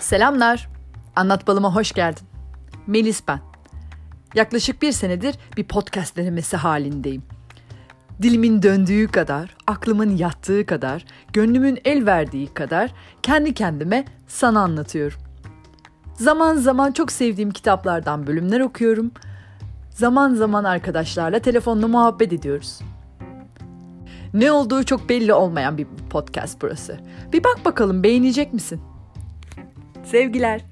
Selamlar. Anlat balıma hoş geldin. Melis ben. Yaklaşık bir senedir bir podcast denemesi halindeyim. Dilimin döndüğü kadar, aklımın yattığı kadar, gönlümün el verdiği kadar kendi kendime sana anlatıyorum. Zaman zaman çok sevdiğim kitaplardan bölümler okuyorum. Zaman zaman arkadaşlarla telefonla muhabbet ediyoruz. Ne olduğu çok belli olmayan bir podcast burası. Bir bak bakalım beğenecek misin? Sevgiler.